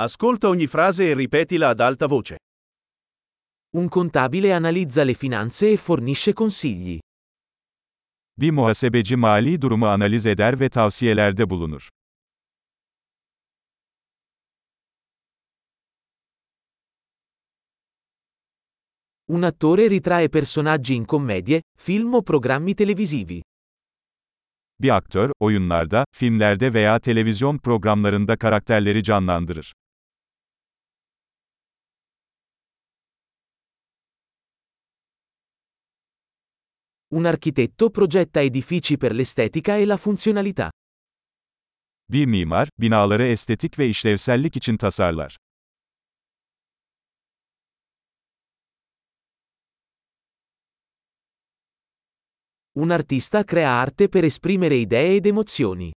Ascolta ogni frase e ripetila ad alta voce. Un contabile analizza le finanze e fornisce consigli. Bir muhasebeci mali durumu analiz eder ve tavsiyelerde bulunur. Un attore ritrae personaggi in commedie, film o programmi televisivi. Bir aktör, oyunlarda, filmlerde veya televizyon programlarında karakterleri canlandırır. Un architetto progetta edifici per l'estetica e la funzionalità. Bir mimar, binaları estetik ve işlevsellik için tasarlar. Un artista crea arte per esprimere idee ed emozioni.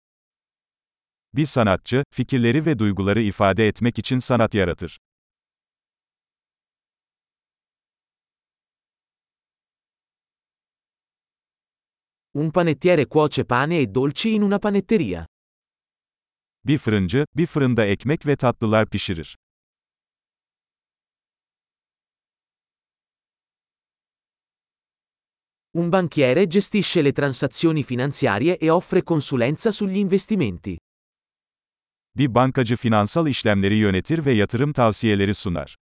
Bir sanatçı, fikirleri ve duyguları ifade etmek için sanat yaratır. Un panettiere cuoce pane e dolci in una panetteria. Bir fırıncı, bir fırında ekmek ve tatlılar pişirir. Un banchiere gestisce le transazioni finanziarie e offre consulenza sugli investimenti. Bir bankacı finansal işlemleri yönetir ve yatırım tavsiyeleri sunar.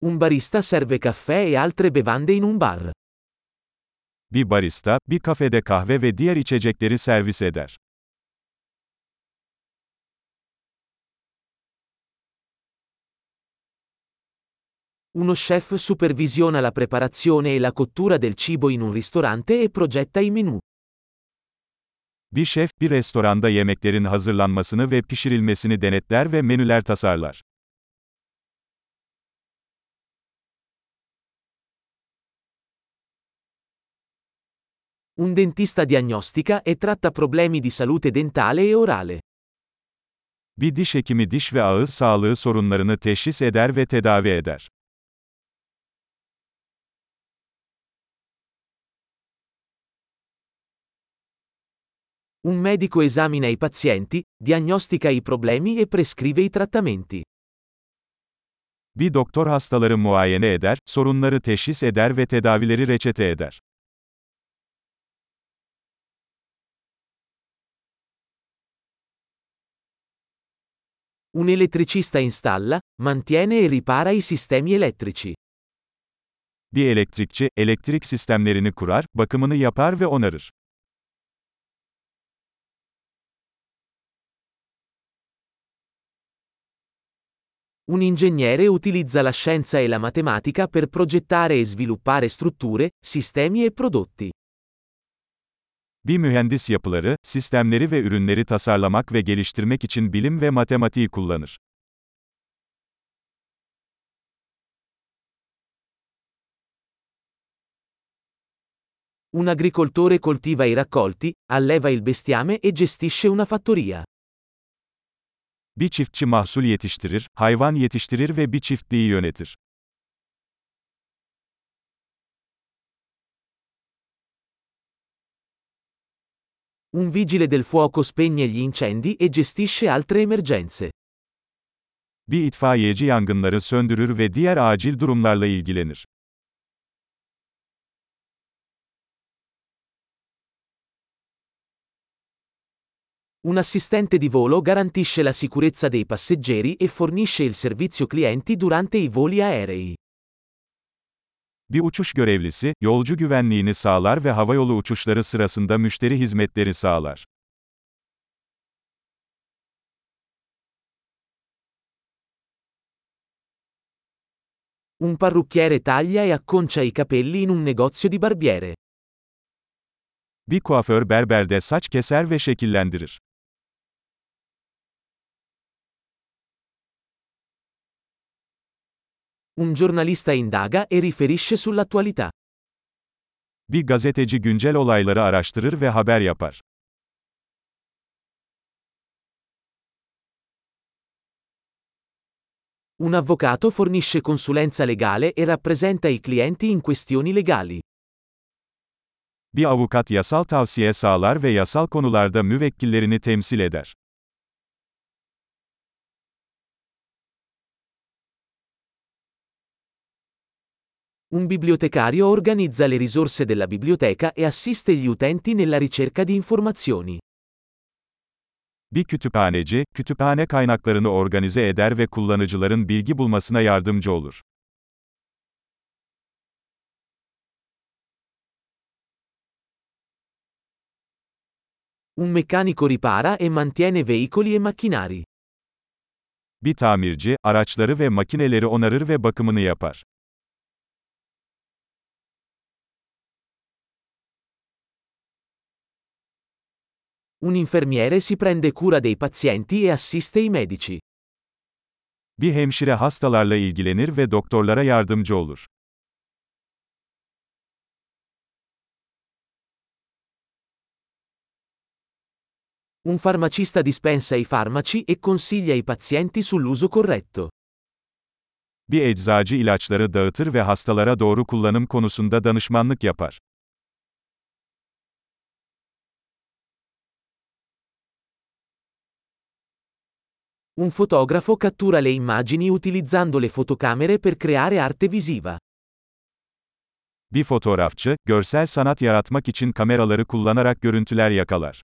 Un barista serve caffè e altre bevande in un bar. Bir barista, bir kafede kahve ve diğer içecekleri servis eder. Uno chef supervisiona la preparazione e la cottura del cibo in un ristorante e progetta i menù. Bir şef, bir restoranda yemeklerin hazırlanmasını ve pişirilmesini denetler ve menüler tasarlar. Un dentista diagnostica e tratta problemi di salute dentale e orale. Bir diş hekimi diş ve ağız sağlığı sorunlarını teşhis eder ve tedavi eder. Un medico esamina i pazienti, diagnostica i problemi e prescrive i trattamenti. Bir doktor hastaları muayene eder, sorunları teşhis eder ve tedavileri reçete eder. Un elettricista installa, mantiene e ripara i sistemi elettrici. Bir elektrikçi, elektrik sistemlerini kurar, bakımını yapar ve onarır. Un ingegnere utilizza la scienza e la matematica per progettare e sviluppare strutture, sistemi e prodotti. Bir mühendis yapıları, sistemleri ve ürünleri tasarlamak ve geliştirmek için bilim ve matematiği kullanır. Un agricoltore coltiva i raccolti, alleva il bestiame e gestisce una fattoria. Bir çiftçi mahsul yetiştirir, hayvan yetiştirir ve bir çiftliği yönetir. Un vigile del fuoco spegne gli incendi e gestisce altre emergenze. Bir itfaiyeci yangınları söndürür ve diğer acil durumlarla ilgilenir. Un assistente di volo garantisce la sicurezza dei passeggeri e fornisce il servizio clienti durante i voli aerei. Bir uçuş görevlisi, yolcu güvenliğini sağlar ve havayolu uçuşları sırasında müşteri hizmetleri sağlar. Un parrucchiere taglia e acconcia i capelli in un negozio di barbiere. Bir kuaför berberde saç keser ve şekillendirir. Un giornalista indaga e riferisce sull'attualità. Bir gazeteci güncel olayları araştırır ve haber yapar. Un avvocato fornisce consulenza legale e rappresenta i clienti in questioni legali. Bir avukat yasal tavsiye sağlar ve yasal konularda müvekkillerini temsil eder. Un bibliotecario organizza le risorse della biblioteca e assiste gli utenti nella ricerca di informazioni. Bir kütüphaneci, kütüphane kaynaklarını organize eder ve kullanıcıların bilgi bulmasına yardımcı olur. Un meccanico ripara e mantiene veicoli e macchinari. Bir tamirci, araçları ve makineleri onarır ve bakımını yapar. Un infermiere si prende cura dei pazienti e assiste i medici. Bir hemşire hastalarla ilgilenir ve doktorlara yardımcı olur. Un farmacista dispensa i farmaci e consiglia i pazienti sull'uso corretto. Bir eczacı ilaçları dağıtır ve hastalara doğru kullanım konusunda danışmanlık yapar. Un fotografo cattura le immagini utilizzando le fotocamere per creare arte visiva. Bir fotoğrafçı, görsel sanat yaratmak için kameraları kullanarak görüntüler yakalar.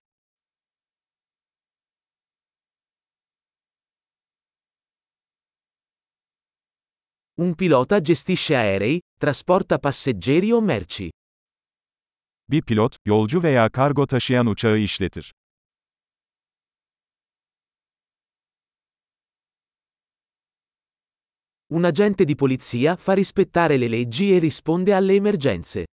Un pilota gestisce aerei, trasporta passeggeri o merci. Bir pilot, yolcu veya kargo taşıyan uçağı işletir. Un agente di polizia fa rispettare le leggi e risponde alle emergenze.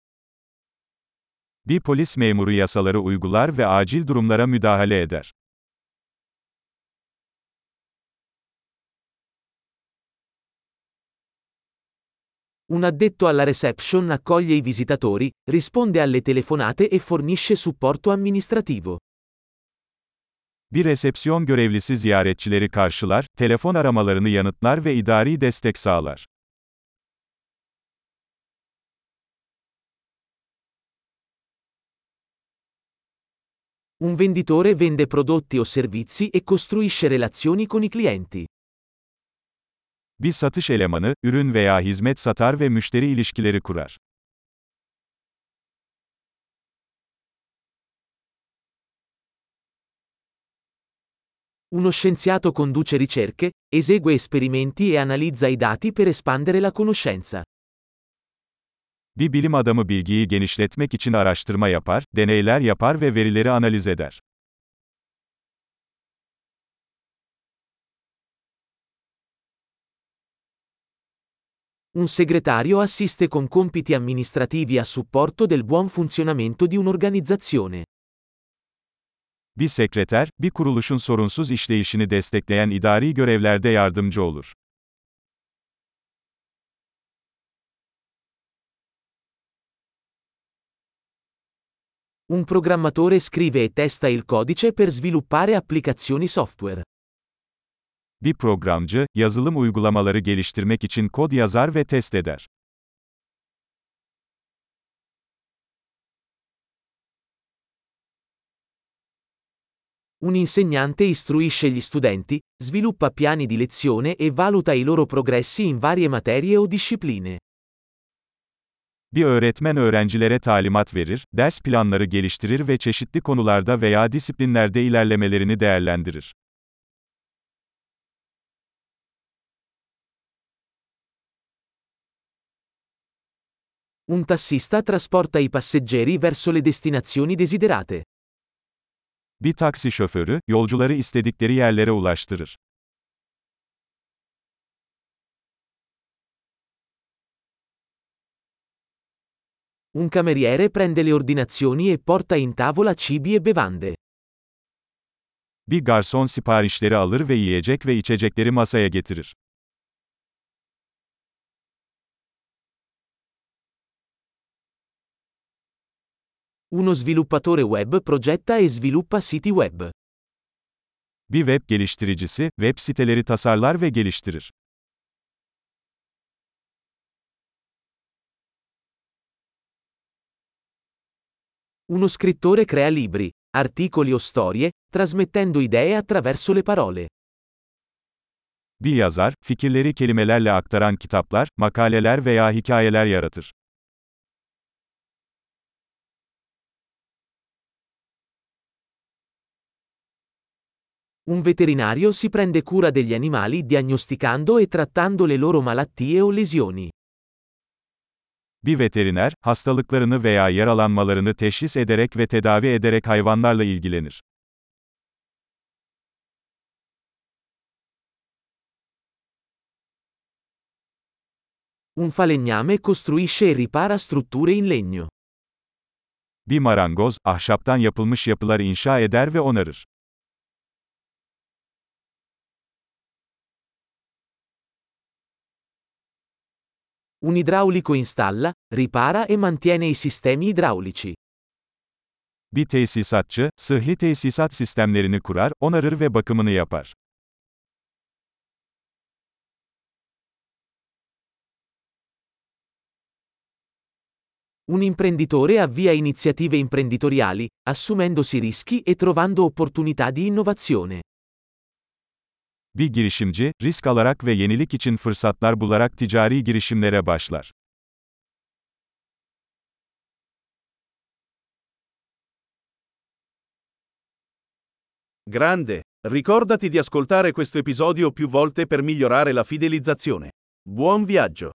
Bir polis memuru yasaları uygular ve acil durumlara müdahale eder. Un addetto alla reception accoglie i visitatori, risponde alle telefonate e fornisce supporto amministrativo. Bir resepsiyon görevlisi ziyaretçileri karşılar, telefon aramalarını yanıtlar ve idari destek sağlar. Un venditore vende prodotti o servizi e costruisce relazioni con i clienti. Bir satış elemanı, ürün veya hizmet satar ve müşteri ilişkileri kurar. Uno scienziato conduce ricerche, esegue esperimenti e analizza i dati per espandere la conoscenza. Bir bilim adamı bilgiyi genişletmek için araştırma yapar, deneyler yapar ve verileri analiz eder. Un segretario assiste con compiti amministrativi a supporto del buon funzionamento di un'organizzazione. Bir sekreter, bir kuruluşun sorunsuz işleyişini destekleyen idari görevlerde yardımcı olur. Un programmatore scrive e testa il codice per sviluppare applicazioni software. Bir programcı, yazılım uygulamaları geliştirmek için kod yazar ve test eder. Un insegnante istruisce gli studenti, sviluppa piani di lezione e valuta i loro progressi in varie materie o discipline. Bir öğretmen öğrencilere talimat verir, ders planları geliştirir ve çeşitli konularda veya disiplinlerde ilerlemelerini değerlendirir. Un tassista trasporta i passeggeri verso le destinazioni desiderate. Bir taksi şoförü, yolcuları istedikleri yerlere ulaştırır. Un cameriere prende le ordinazioni e porta in tavola cibi e bevande. Bir garson siparişleri alır ve yiyecek ve içecekleri masaya getirir. Uno sviluppatore web progetta e sviluppa siti web. Bir web geliştiricisi, web siteleri tasarlar ve geliştirir. Uno scrittore crea libri, articoli o storie, trasmettendo idee attraverso le parole. Bir yazar, fikirleri kelimelerle aktaran kitaplar, makaleler veya hikayeler yaratır. Un veterinario si prende cura degli animali diagnosticando e trattando le loro malattie o lesioni. Bir veteriner, hastalıklarını veya yaralanmalarını teşhis ederek ve tedavi ederek hayvanlarla ilgilenir. Un falegname costruisce e ripara strutture in legno. Bir marangoz, ahşaptan yapılmış yapılar inşa eder ve onarır. Un idraulico installa, ripara e mantiene i sistemi idraulici. Bir tesisatçı, sıhhi tesisat sistemlerini kurar, onarır ve bakımını yapar. Un imprenditore avvia iniziative imprenditoriali, assumendosi rischi e trovando opportunità di innovazione. Bir girişimci, risk alarak ve yenilik için fırsatlar bularak ticari girişimlere başlar. Grande! Ricordati di ascoltare questo episodio più volte per migliorare la fidelizzazione. Buon viaggio!